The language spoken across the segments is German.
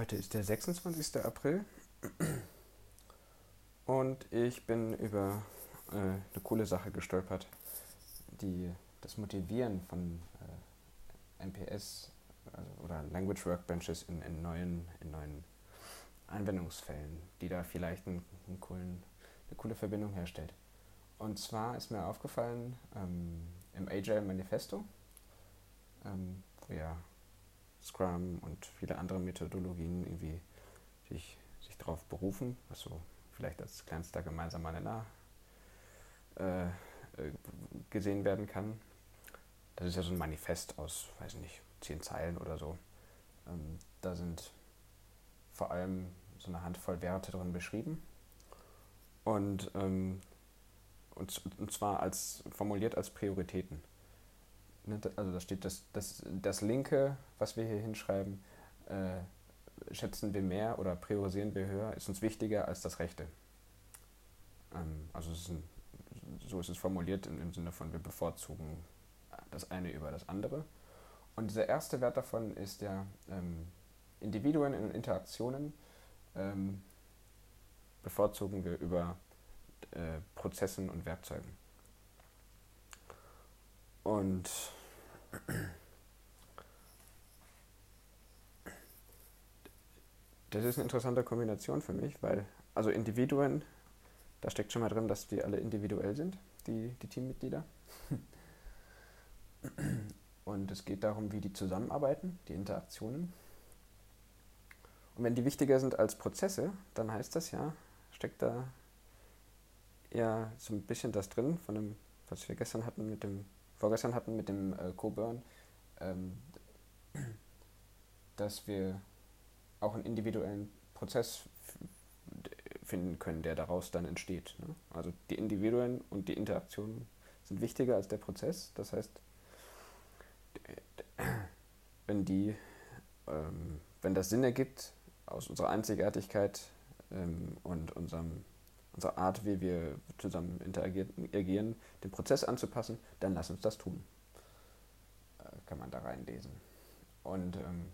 Heute ist der 26. April und ich bin über äh, eine coole Sache gestolpert, die das Motivieren von äh, NPS also, oder Language Workbenches in, in, neuen, in neuen Anwendungsfällen, die da vielleicht einen, einen coolen, eine coole Verbindung herstellt. Und zwar ist mir aufgefallen ähm, im Agile Manifesto, ähm, wo ja Scrum und viele andere Methodologien irgendwie sich, sich darauf berufen, was so vielleicht als kleinster gemeinsamer Nenner äh, äh, gesehen werden kann. Das ist ja so ein Manifest aus, weiß nicht, zehn Zeilen oder so. Ähm, da sind vor allem so eine Handvoll Werte drin beschrieben. Und, ähm, und, und zwar als formuliert als Prioritäten. Ne, also da steht das, das, das Linke, was wir hier hinschreiben, äh, schätzen wir mehr oder priorisieren wir höher, ist uns wichtiger als das Rechte. Ähm, also ist ein, so ist es formuliert im, im Sinne von wir bevorzugen das eine über das andere. Und dieser erste Wert davon ist ja ähm, Individuen in Interaktionen ähm, bevorzugen wir über äh, Prozessen und Werkzeugen. Und das ist eine interessante Kombination für mich, weil, also Individuen, da steckt schon mal drin, dass die alle individuell sind, die, die Teammitglieder. Und es geht darum, wie die zusammenarbeiten, die Interaktionen. Und wenn die wichtiger sind als Prozesse, dann heißt das ja, steckt da ja so ein bisschen das drin, von dem, was wir gestern hatten mit dem vorgestern hatten mit dem äh, Coburn, ähm, dass wir auch einen individuellen Prozess finden können, der daraus dann entsteht. Ne? Also die Individuen und die Interaktionen sind wichtiger als der Prozess. Das heißt, wenn die, ähm, wenn das Sinn ergibt aus unserer Einzigartigkeit ähm, und unserem unsere Art, wie wir zusammen interagieren, den Prozess anzupassen, dann lass uns das tun. Äh, kann man da reinlesen. Und ähm,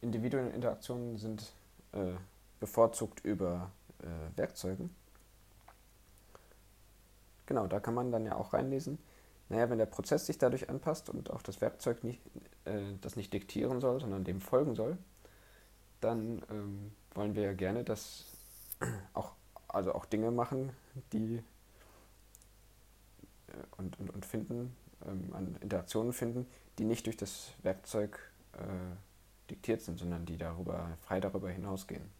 individuelle Interaktionen sind äh, bevorzugt über äh, Werkzeugen. Genau, da kann man dann ja auch reinlesen. Naja, wenn der Prozess sich dadurch anpasst und auch das Werkzeug nicht, äh, das nicht diktieren soll, sondern dem folgen soll, dann ähm, wollen wir ja gerne, dass auch, also auch Dinge machen, die äh, und, und, und finden, ähm, Interaktionen finden, die nicht durch das Werkzeug äh, diktiert sind, sondern die darüber, frei darüber hinausgehen.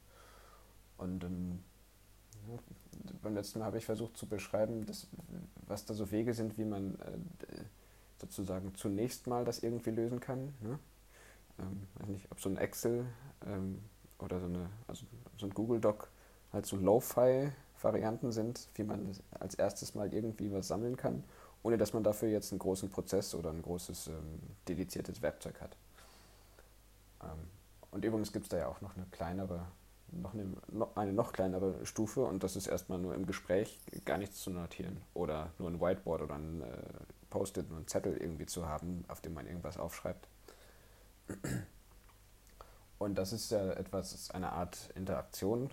Und ähm, beim letzten Mal habe ich versucht zu beschreiben, dass, was da so Wege sind, wie man äh, sozusagen zunächst mal das irgendwie lösen kann. Ne? Ähm, weiß nicht, ob so ein Excel ähm, oder so, eine, also so ein Google Doc halt so Lo-Fi-Varianten sind, wie man als erstes mal irgendwie was sammeln kann, ohne dass man dafür jetzt einen großen Prozess oder ein großes ähm, dediziertes Werkzeug hat. Ähm, und übrigens gibt es da ja auch noch eine kleinere, noch eine, noch eine noch kleinere Stufe und das ist erstmal nur im Gespräch gar nichts zu notieren oder nur ein Whiteboard oder ein äh, Post-it, nur ein Zettel irgendwie zu haben, auf dem man irgendwas aufschreibt. Und das ist ja etwas, eine Art Interaktion,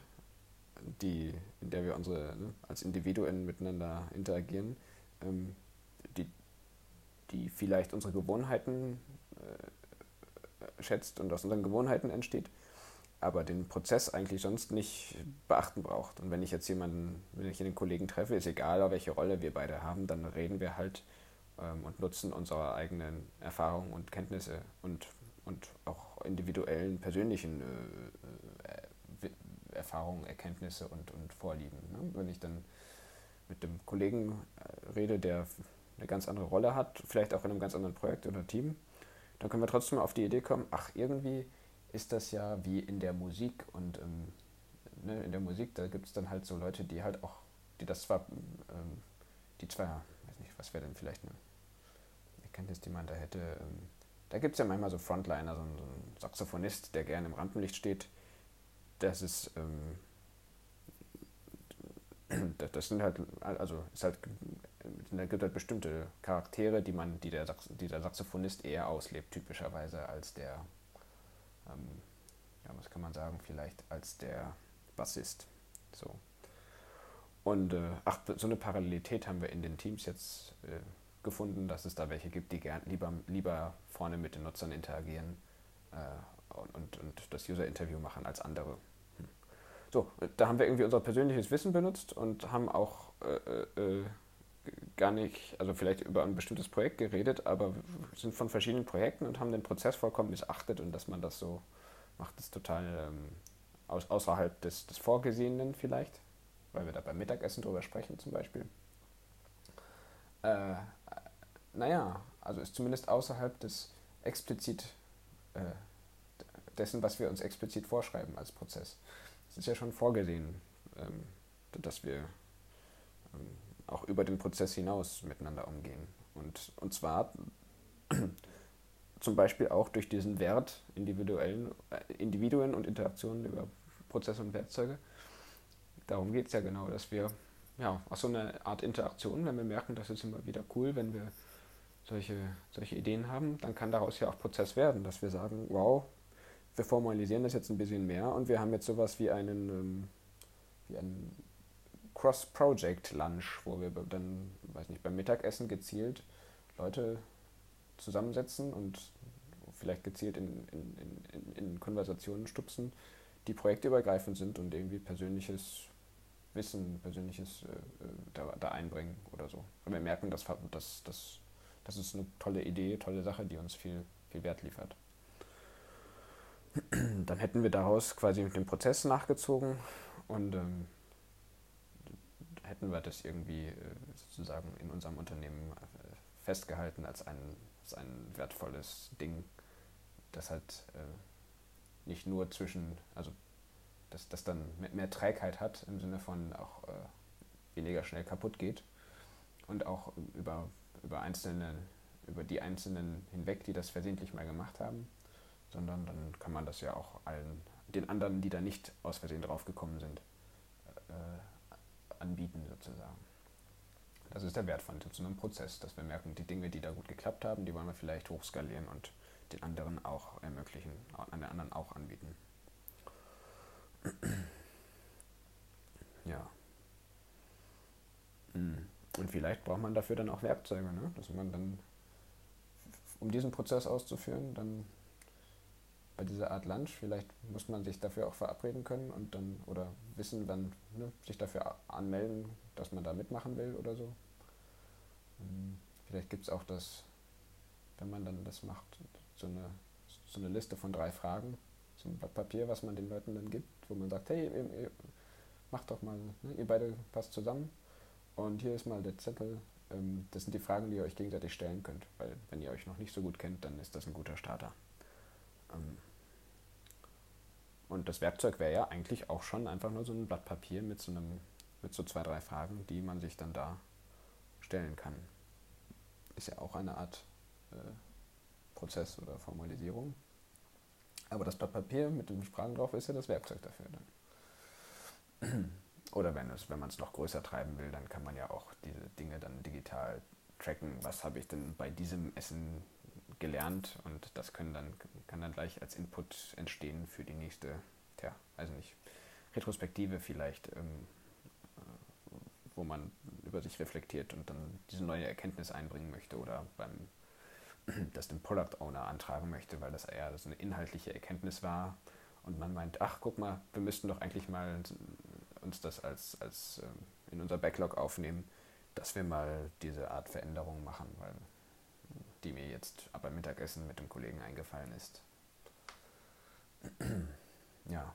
die, in der wir unsere, ne, als Individuen miteinander interagieren, ähm, die, die vielleicht unsere Gewohnheiten äh, schätzt und aus unseren Gewohnheiten entsteht, aber den Prozess eigentlich sonst nicht beachten braucht. Und wenn ich jetzt jemanden, wenn ich einen Kollegen treffe, ist egal, welche Rolle wir beide haben, dann reden wir halt ähm, und nutzen unsere eigenen Erfahrungen und Kenntnisse und, und auch individuellen, persönlichen äh, äh Erfahrungen, Erkenntnisse und, und Vorlieben. Ne? Wenn ich dann mit dem Kollegen äh, rede, der eine ganz andere Rolle hat, vielleicht auch in einem ganz anderen Projekt oder Team, dann können wir trotzdem auf die Idee kommen, ach, irgendwie ist das ja wie in der Musik und ähm, ne, in der Musik, da gibt es dann halt so Leute, die halt auch, die das zwar, ähm, die zwar, weiß nicht, was wäre denn vielleicht eine Erkenntnis, die man da hätte, ähm, da gibt es ja manchmal so Frontliner, so, so ein Saxophonist, der gerne im Rampenlicht steht, das ist, ähm, das sind halt, also ist halt, da gibt halt bestimmte Charaktere, die man, die der, Sax, die der Saxophonist eher auslebt, typischerweise, als der, ähm, ja, was kann man sagen, vielleicht als der Bassist. So. Und äh, ach, so eine Parallelität haben wir in den Teams jetzt äh, gefunden, dass es da welche gibt, die gern lieber, lieber vorne mit den Nutzern interagieren äh, und, und das User-Interview machen als andere. Hm. So, da haben wir irgendwie unser persönliches Wissen benutzt und haben auch äh, äh, gar nicht, also vielleicht über ein bestimmtes Projekt geredet, aber sind von verschiedenen Projekten und haben den Prozess vollkommen missachtet und dass man das so macht, ist total ähm, aus, außerhalb des, des Vorgesehenen vielleicht, weil wir da beim Mittagessen drüber sprechen zum Beispiel. Äh, naja, also ist zumindest außerhalb des explizit äh, dessen, was wir uns explizit vorschreiben als Prozess. Es ist ja schon vorgesehen, ähm, dass wir ähm, auch über den Prozess hinaus miteinander umgehen. Und, und zwar zum Beispiel auch durch diesen Wert individuellen, äh, Individuen und Interaktionen über Prozesse und Werkzeuge. Darum geht es ja genau, dass wir ja, auch so eine Art Interaktion, wenn wir merken, das ist immer wieder cool, wenn wir solche, solche Ideen haben, dann kann daraus ja auch Prozess werden, dass wir sagen, wow, wir formalisieren das jetzt ein bisschen mehr und wir haben jetzt sowas wie einen, ähm, wie einen Cross-Project-Lunch, wo wir dann, weiß nicht, beim Mittagessen gezielt Leute zusammensetzen und vielleicht gezielt in, in, in, in Konversationen stupsen, die projektübergreifend sind und irgendwie persönliches Wissen, persönliches äh, äh da, da, einbringen oder so. Wenn wir merken, dass, dass, dass das ist eine tolle Idee, tolle Sache, die uns viel, viel Wert liefert. Dann hätten wir daraus quasi mit dem Prozess nachgezogen und ähm, hätten wir das irgendwie äh, sozusagen in unserem Unternehmen äh, festgehalten als ein, als ein wertvolles Ding, das halt äh, nicht nur zwischen, also dass das dann mehr Trägheit hat im Sinne von auch äh, weniger schnell kaputt geht und auch über über einzelne, über die Einzelnen hinweg, die das versehentlich mal gemacht haben, sondern dann kann man das ja auch allen, den anderen, die da nicht aus Versehen draufgekommen sind, äh, anbieten sozusagen. Das ist der Wert von so einem Prozess, dass wir merken, die Dinge, die da gut geklappt haben, die wollen wir vielleicht hochskalieren und den anderen auch ermöglichen, an den anderen auch anbieten. ja. Hm. Und vielleicht braucht man dafür dann auch Werkzeuge, ne? dass man dann, um diesen Prozess auszuführen, dann bei dieser Art Lunch, vielleicht muss man sich dafür auch verabreden können und dann oder wissen, dann ne, sich dafür anmelden, dass man da mitmachen will oder so. Hm, vielleicht gibt es auch das, wenn man dann das macht, so eine, so eine Liste von drei Fragen, so ein Blatt Papier, was man den Leuten dann gibt, wo man sagt, hey, ihr, ihr, macht doch mal, ne, ihr beide passt zusammen und hier ist mal der Zettel. Ähm, das sind die Fragen, die ihr euch gegenseitig stellen könnt, weil wenn ihr euch noch nicht so gut kennt, dann ist das ein guter Starter. Ähm, und das Werkzeug wäre ja eigentlich auch schon einfach nur so ein Blatt Papier mit so, einem, mit so zwei, drei Fragen, die man sich dann da stellen kann. Ist ja auch eine Art äh, Prozess oder Formalisierung. Aber das Blatt Papier mit den Fragen drauf ist ja das Werkzeug dafür dann. Oder wenn, wenn man es noch größer treiben will, dann kann man ja auch diese Dinge dann digital tracken. Was habe ich denn bei diesem Essen gelernt? Und das können dann, kann dann gleich als Input entstehen für die nächste, tja, also nicht, Retrospektive vielleicht, ähm, wo man über sich reflektiert und dann diese neue Erkenntnis einbringen möchte oder beim das dem Product Owner antragen möchte, weil das eher so eine inhaltliche Erkenntnis war und man meint, ach guck mal, wir müssten doch eigentlich mal uns das als, als ähm, in unser Backlog aufnehmen, dass wir mal diese Art Veränderung machen, weil die mir jetzt aber Mittagessen mit dem Kollegen eingefallen ist. ja.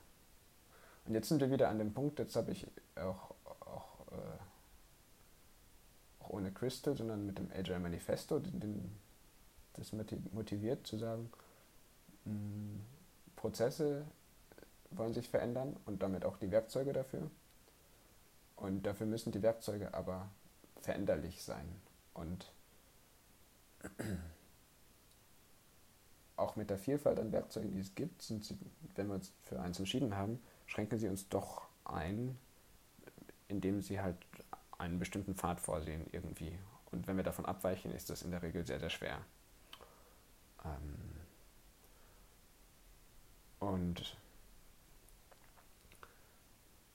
Und jetzt sind wir wieder an dem Punkt, jetzt habe ich auch, auch, äh, auch ohne Crystal, sondern mit dem Agile Manifesto den, den, das motiviert zu sagen, mh, hm, Prozesse wollen sich verändern und damit auch die Werkzeuge dafür. Und dafür müssen die Werkzeuge aber veränderlich sein. Und auch mit der Vielfalt an Werkzeugen, die es gibt, sind sie, wenn wir uns für eins entschieden haben, schränken sie uns doch ein, indem sie halt einen bestimmten Pfad vorsehen irgendwie. Und wenn wir davon abweichen, ist das in der Regel sehr, sehr schwer. Ähm Und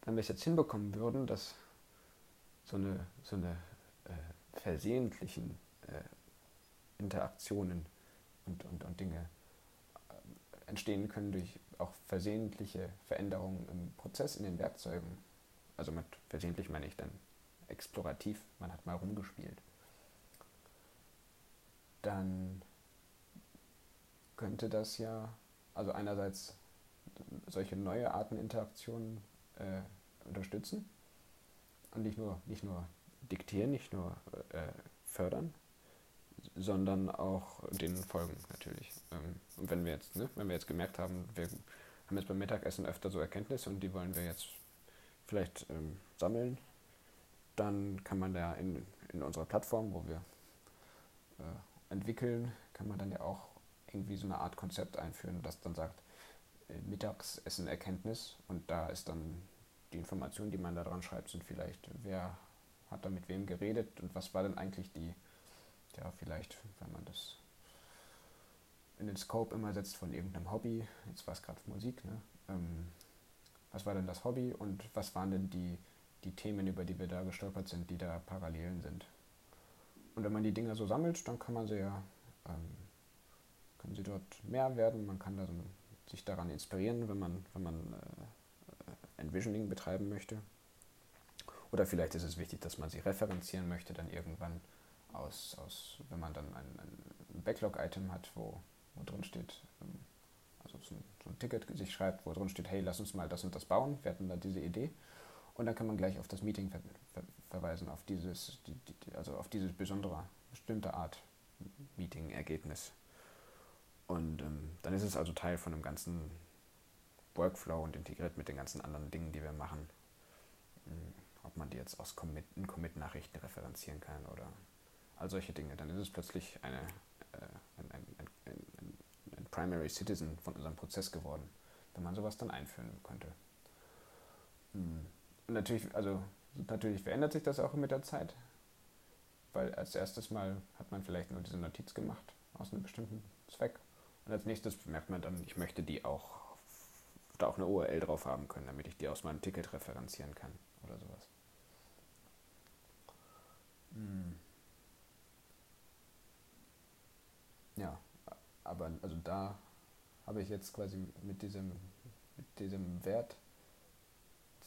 wenn wir es jetzt hinbekommen würden, dass so eine, so eine äh, versehentlichen äh, Interaktionen und, und, und Dinge entstehen können durch auch versehentliche Veränderungen im Prozess, in den Werkzeugen. Also mit versehentlich meine ich dann explorativ, man hat mal rumgespielt. Dann könnte das ja, also einerseits solche neue Arten Interaktionen äh, unterstützen und nicht nur, nicht nur diktieren, nicht nur äh, fördern, sondern auch den folgen natürlich. Ähm, und wenn wir jetzt, ne, wenn wir jetzt gemerkt haben, wir haben jetzt beim Mittagessen öfter so Erkenntnisse und die wollen wir jetzt vielleicht ähm, sammeln, dann kann man da in, in unserer Plattform, wo wir äh, entwickeln, kann man dann ja auch irgendwie so eine Art Konzept einführen, das dann sagt, äh, Mittagessen Erkenntnis und da ist dann die Informationen, die man da dran schreibt, sind vielleicht, wer hat da mit wem geredet und was war denn eigentlich die, ja, vielleicht, wenn man das in den Scope immer setzt von irgendeinem Hobby, jetzt war es gerade Musik, ne? Ähm, was war denn das Hobby und was waren denn die, die Themen, über die wir da gestolpert sind, die da Parallelen sind. Und wenn man die Dinger so sammelt, dann kann man sie ja, ähm, können sie dort mehr werden, man kann da so, sich daran inspirieren, wenn man, wenn man äh, Envisioning betreiben möchte. Oder vielleicht ist es wichtig, dass man sie referenzieren möchte, dann irgendwann aus, aus wenn man dann ein, ein Backlog-Item hat, wo, wo drin steht, ähm, also so ein, so ein, Ticket sich schreibt, wo drin steht, hey, lass uns mal das und das bauen, wir hatten da diese Idee. Und dann kann man gleich auf das Meeting ver ver verweisen, auf dieses, die, die, also auf dieses besondere, bestimmte Art Meeting-Ergebnis. Und ähm, dann ist es also Teil von einem ganzen Workflow und integriert mit den ganzen anderen Dingen, die wir machen. Hm, ob man die jetzt aus Commit, Commit-Nachrichten referenzieren kann oder all solche Dinge. Dann ist es plötzlich eine, äh, ein, ein, ein, ein, Primary Citizen von unserem Prozess geworden, wenn man sowas dann einführen könnte. Hm. Natürlich, also natürlich verändert sich das auch mit der Zeit, weil als erstes Mal hat man vielleicht nur diese Notiz gemacht aus einem bestimmten Zweck und als nächstes merkt man dann, ich möchte die auch da auch eine URL drauf haben können, damit ich die aus meinem Ticket referenzieren kann oder sowas. Hm. Ja, aber also da habe ich jetzt quasi mit diesem, mit diesem Wert,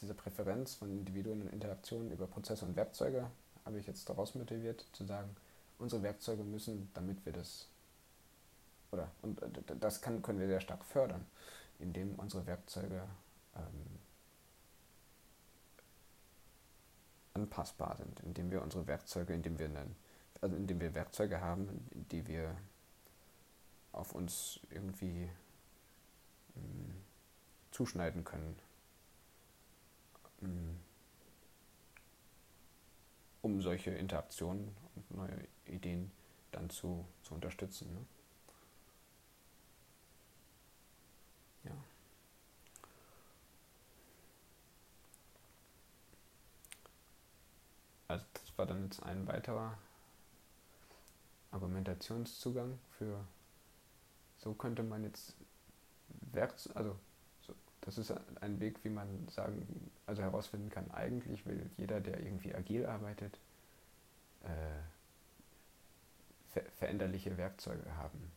dieser Präferenz von Individuen und Interaktionen über Prozesse und Werkzeuge, habe ich jetzt daraus motiviert zu sagen, unsere Werkzeuge müssen, damit wir das, oder und das kann, können wir sehr stark fördern, indem unsere Werkzeuge ähm, anpassbar sind, indem wir unsere Werkzeuge, indem wir einen, also indem wir Werkzeuge haben, die wir auf uns irgendwie ähm, zuschneiden können, ähm, um solche Interaktionen und neue Ideen dann zu, zu unterstützen. Ne? Ja. Also das war dann jetzt ein weiterer Argumentationszugang für so könnte man jetzt Werkzeug, also so, das ist ein Weg, wie man sagen, also herausfinden kann, eigentlich will jeder, der irgendwie agil arbeitet, äh, ver veränderliche Werkzeuge haben,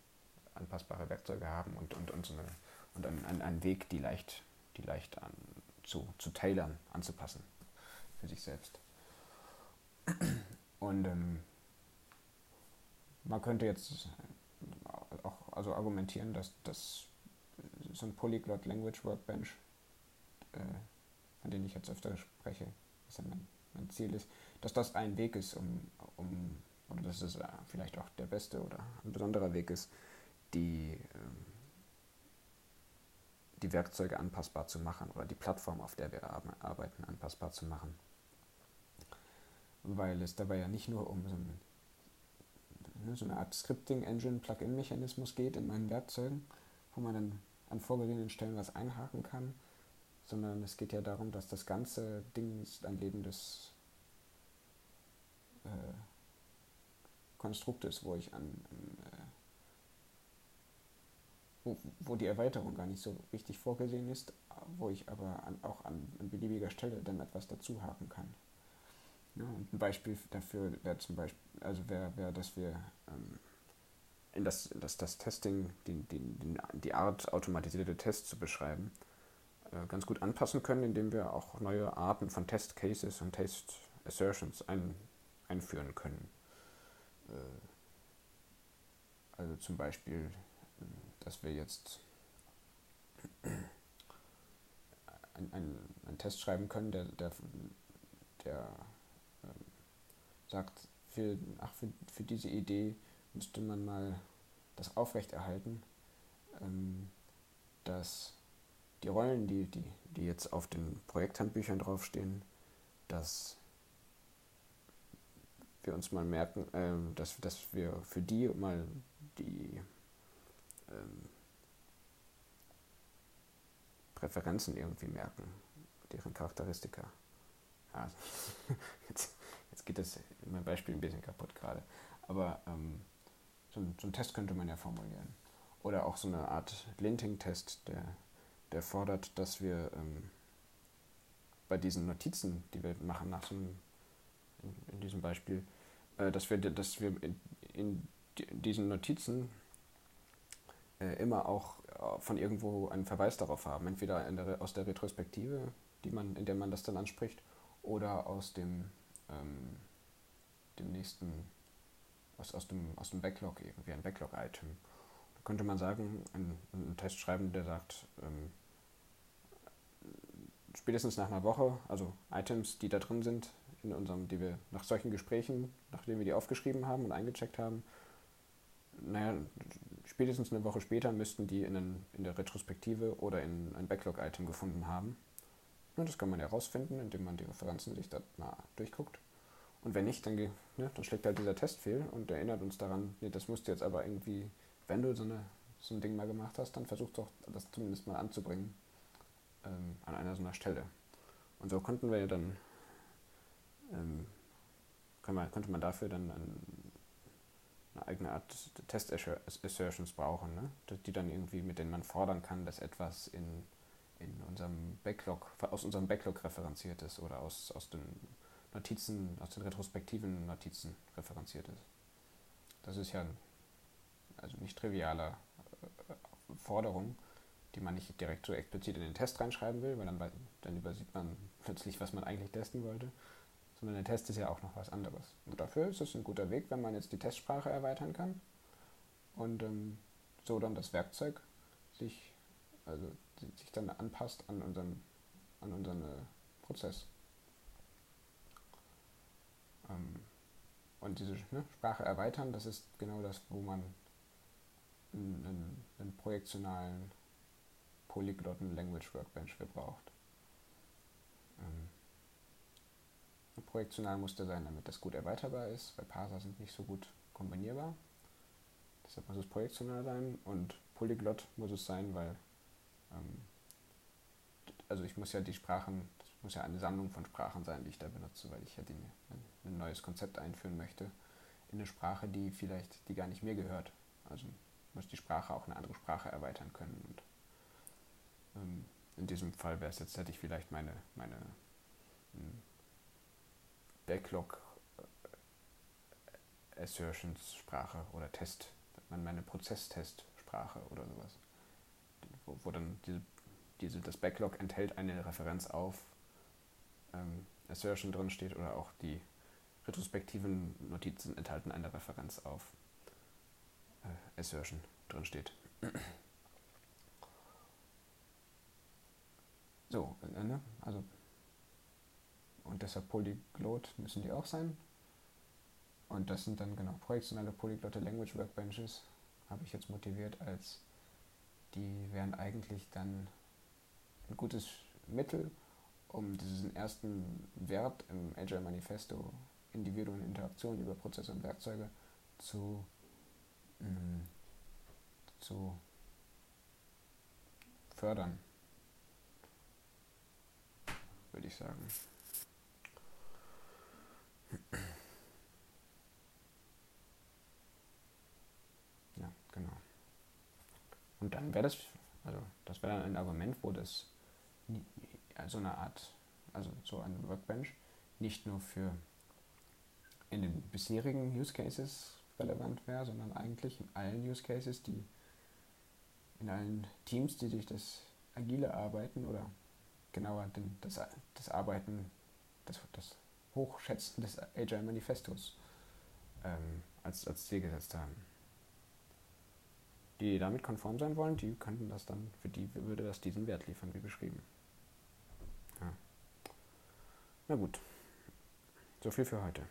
anpassbare Werkzeuge haben und, und, und, so eine, und einen, einen Weg, die leicht, die leicht an, zu, zu tailern, anzupassen für sich selbst. Und ähm, man könnte jetzt also argumentieren, dass das so ein Polyglot Language Workbench, äh, von dem ich jetzt öfter spreche, was ja mein, mein, Ziel ist, dass das ein Weg ist, um, um oder dass es äh, vielleicht auch der beste oder ein besonderer Weg ist, die, ähm, die Werkzeuge anpassbar zu machen oder die Plattform, auf der wir arbeiten, anpassbar zu machen. Weil es dabei ja nicht nur um so ein ne, so eine Art Scripting-Engine, Plugin-Mechanismus geht in meinen Werkzeugen, wo man dann an vorgesehenen Stellen was einhaken kann, sondern es geht ja darum, dass das ganze Ding ein lebendes äh, Konstrukt ist, wo ich an, an, äh, wo, wo die Erweiterung gar nicht so richtig vorgesehen ist, wo ich aber an, auch an, an beliebiger Stelle dann etwas dazu haben kann. Ja, und ein Beispiel dafür wäre zum Beispiel, also wäre, wär, dass wir ähm, das, das, das Testing, die, die, die Art automatisierte Tests zu beschreiben, äh, ganz gut anpassen können, indem wir auch neue Arten von Test Cases und Test Assertions ein, einführen können. Äh, also zum Beispiel, dass wir jetzt einen ein Test schreiben können, der, der, der sagt, für, ach, für, für diese Idee müsste man mal das aufrechterhalten, ähm, dass die Rollen, die, die, die jetzt auf den Projekthandbüchern draufstehen, dass wir uns mal merken, ähm, dass, dass wir für die mal die ähm, Präferenzen irgendwie merken, deren Charakteristika. Ja, jetzt, jetzt geht das in meinem Beispiel ein bisschen kaputt gerade. Aber ähm, so, ein, so einen Test könnte man ja formulieren. Oder auch so eine Art Linting-Test, der, der fordert, dass wir ähm, bei diesen Notizen, die wir machen nach so einem, in, in diesem Beispiel, äh, dass wir, dass wir in, in diesen Notizen äh, immer auch äh, von irgendwo einen Verweis darauf haben, entweder der, aus der Retrospektive, die man, in der man das dann anspricht, oder aus dem, ähm, dem nächsten, aus, aus, dem, aus dem Backlog, irgendwie ein Backlog-Item. Da könnte man sagen, einen, einen Test schreiben, der sagt, ähm, spätestens nach einer Woche, also Items, die da drin sind, in unserem, die wir nach solchen Gesprächen, nachdem wir die aufgeschrieben haben und eingecheckt haben, naja, spätestens eine Woche später müssten die in, einen, in der Retrospektive oder in ein Backlog-Item gefunden haben. Und das kann man ja rausfinden, indem man die Referenzen sich da mal durchguckt. Und wenn nicht, dann, ne, dann schlägt halt dieser Test fehl und erinnert uns daran, nee, das musst du jetzt aber irgendwie, wenn du so, eine, so ein Ding mal gemacht hast, dann versuch doch das zumindest mal anzubringen ähm, an einer so einer Stelle. Und so konnten wir ja dann, ähm, man, konnte man dafür dann ein, eine eigene Art Test-Assertions brauchen, ne? die dann irgendwie, mit denen man fordern kann, dass etwas in, in unserem Backlog, aus unserem Backlog referenziert ist oder aus, aus den Notizen, aus den retrospektiven Notizen referenziert ist. Das ist ja also nicht triviale äh, Forderung, die man nicht direkt so explizit in den Test reinschreiben will, weil dann, dann übersieht man plötzlich, was man eigentlich testen wollte sondern der Test ist ja auch noch was anderes. Und dafür ist es ein guter Weg, wenn man jetzt die Testsprache erweitern kann und ähm, so dann das Werkzeug sich, also, sich dann anpasst an unseren, an unseren äh, Prozess. Ähm, und diese ne, Sprache erweitern, das ist genau das, wo man einen, einen, projektionalen Polyglotten Language Workbench für braucht. Ähm, projektional muss der sein, damit das gut erweiterbar ist, weil Parser sind nicht so gut kombinierbar. Deshalb muss es projektional sein und Polyglot muss es sein, weil also ich muss ja die Sprachen, das muss ja eine Sammlung von Sprachen sein, die ich da benutze, weil ich ja die, ein, neues Konzept einführen möchte in eine Sprache, die vielleicht, die gar nicht mir gehört. Also muss die Sprache auch eine andere Sprache erweitern können. Und ähm, in diesem Fall wäre es jetzt, hätte ich vielleicht meine, meine hm, Backlog äh, Assertions Sprache oder Test, meine Prozesstest-Sprache oder sowas. Wo, dann diese, diese, das Backlog enthält eine Referenz auf ähm, Assertion drin steht oder auch die retrospektiven Notizen enthalten eine Referenz auf äh, Assertion drin steht. So, ne? also und deshalb Polyglot müssen die auch sein. Und das sind dann genau projektionale polyglotte Language Workbenches, habe ich jetzt motiviert als die wären eigentlich dann ein gutes Mittel, um diesen ersten Wert im Agile Manifesto Individuen Interaktion über Prozesse und Werkzeuge zu, mh, mm, zu fördern, würde ich sagen. Ja, genau. Und dann wäre das, also das wäre dann ein Argument, wo das so eine Art, also so ein Workbench nicht nur für in den bisherigen Use Cases relevant wäre, sondern eigentlich in allen Use Cases, die in allen Teams, die durch das agile Arbeiten oder genauer den, das, das Arbeiten, das, das Hochschätzen des Agile Manifestos ähm, als, als Ziel gesetzt haben. Die damit konform sein wollen, die könnten das dann, für die würde das diesen Wert liefern, wie beschrieben. Ja. Na gut, so viel für heute.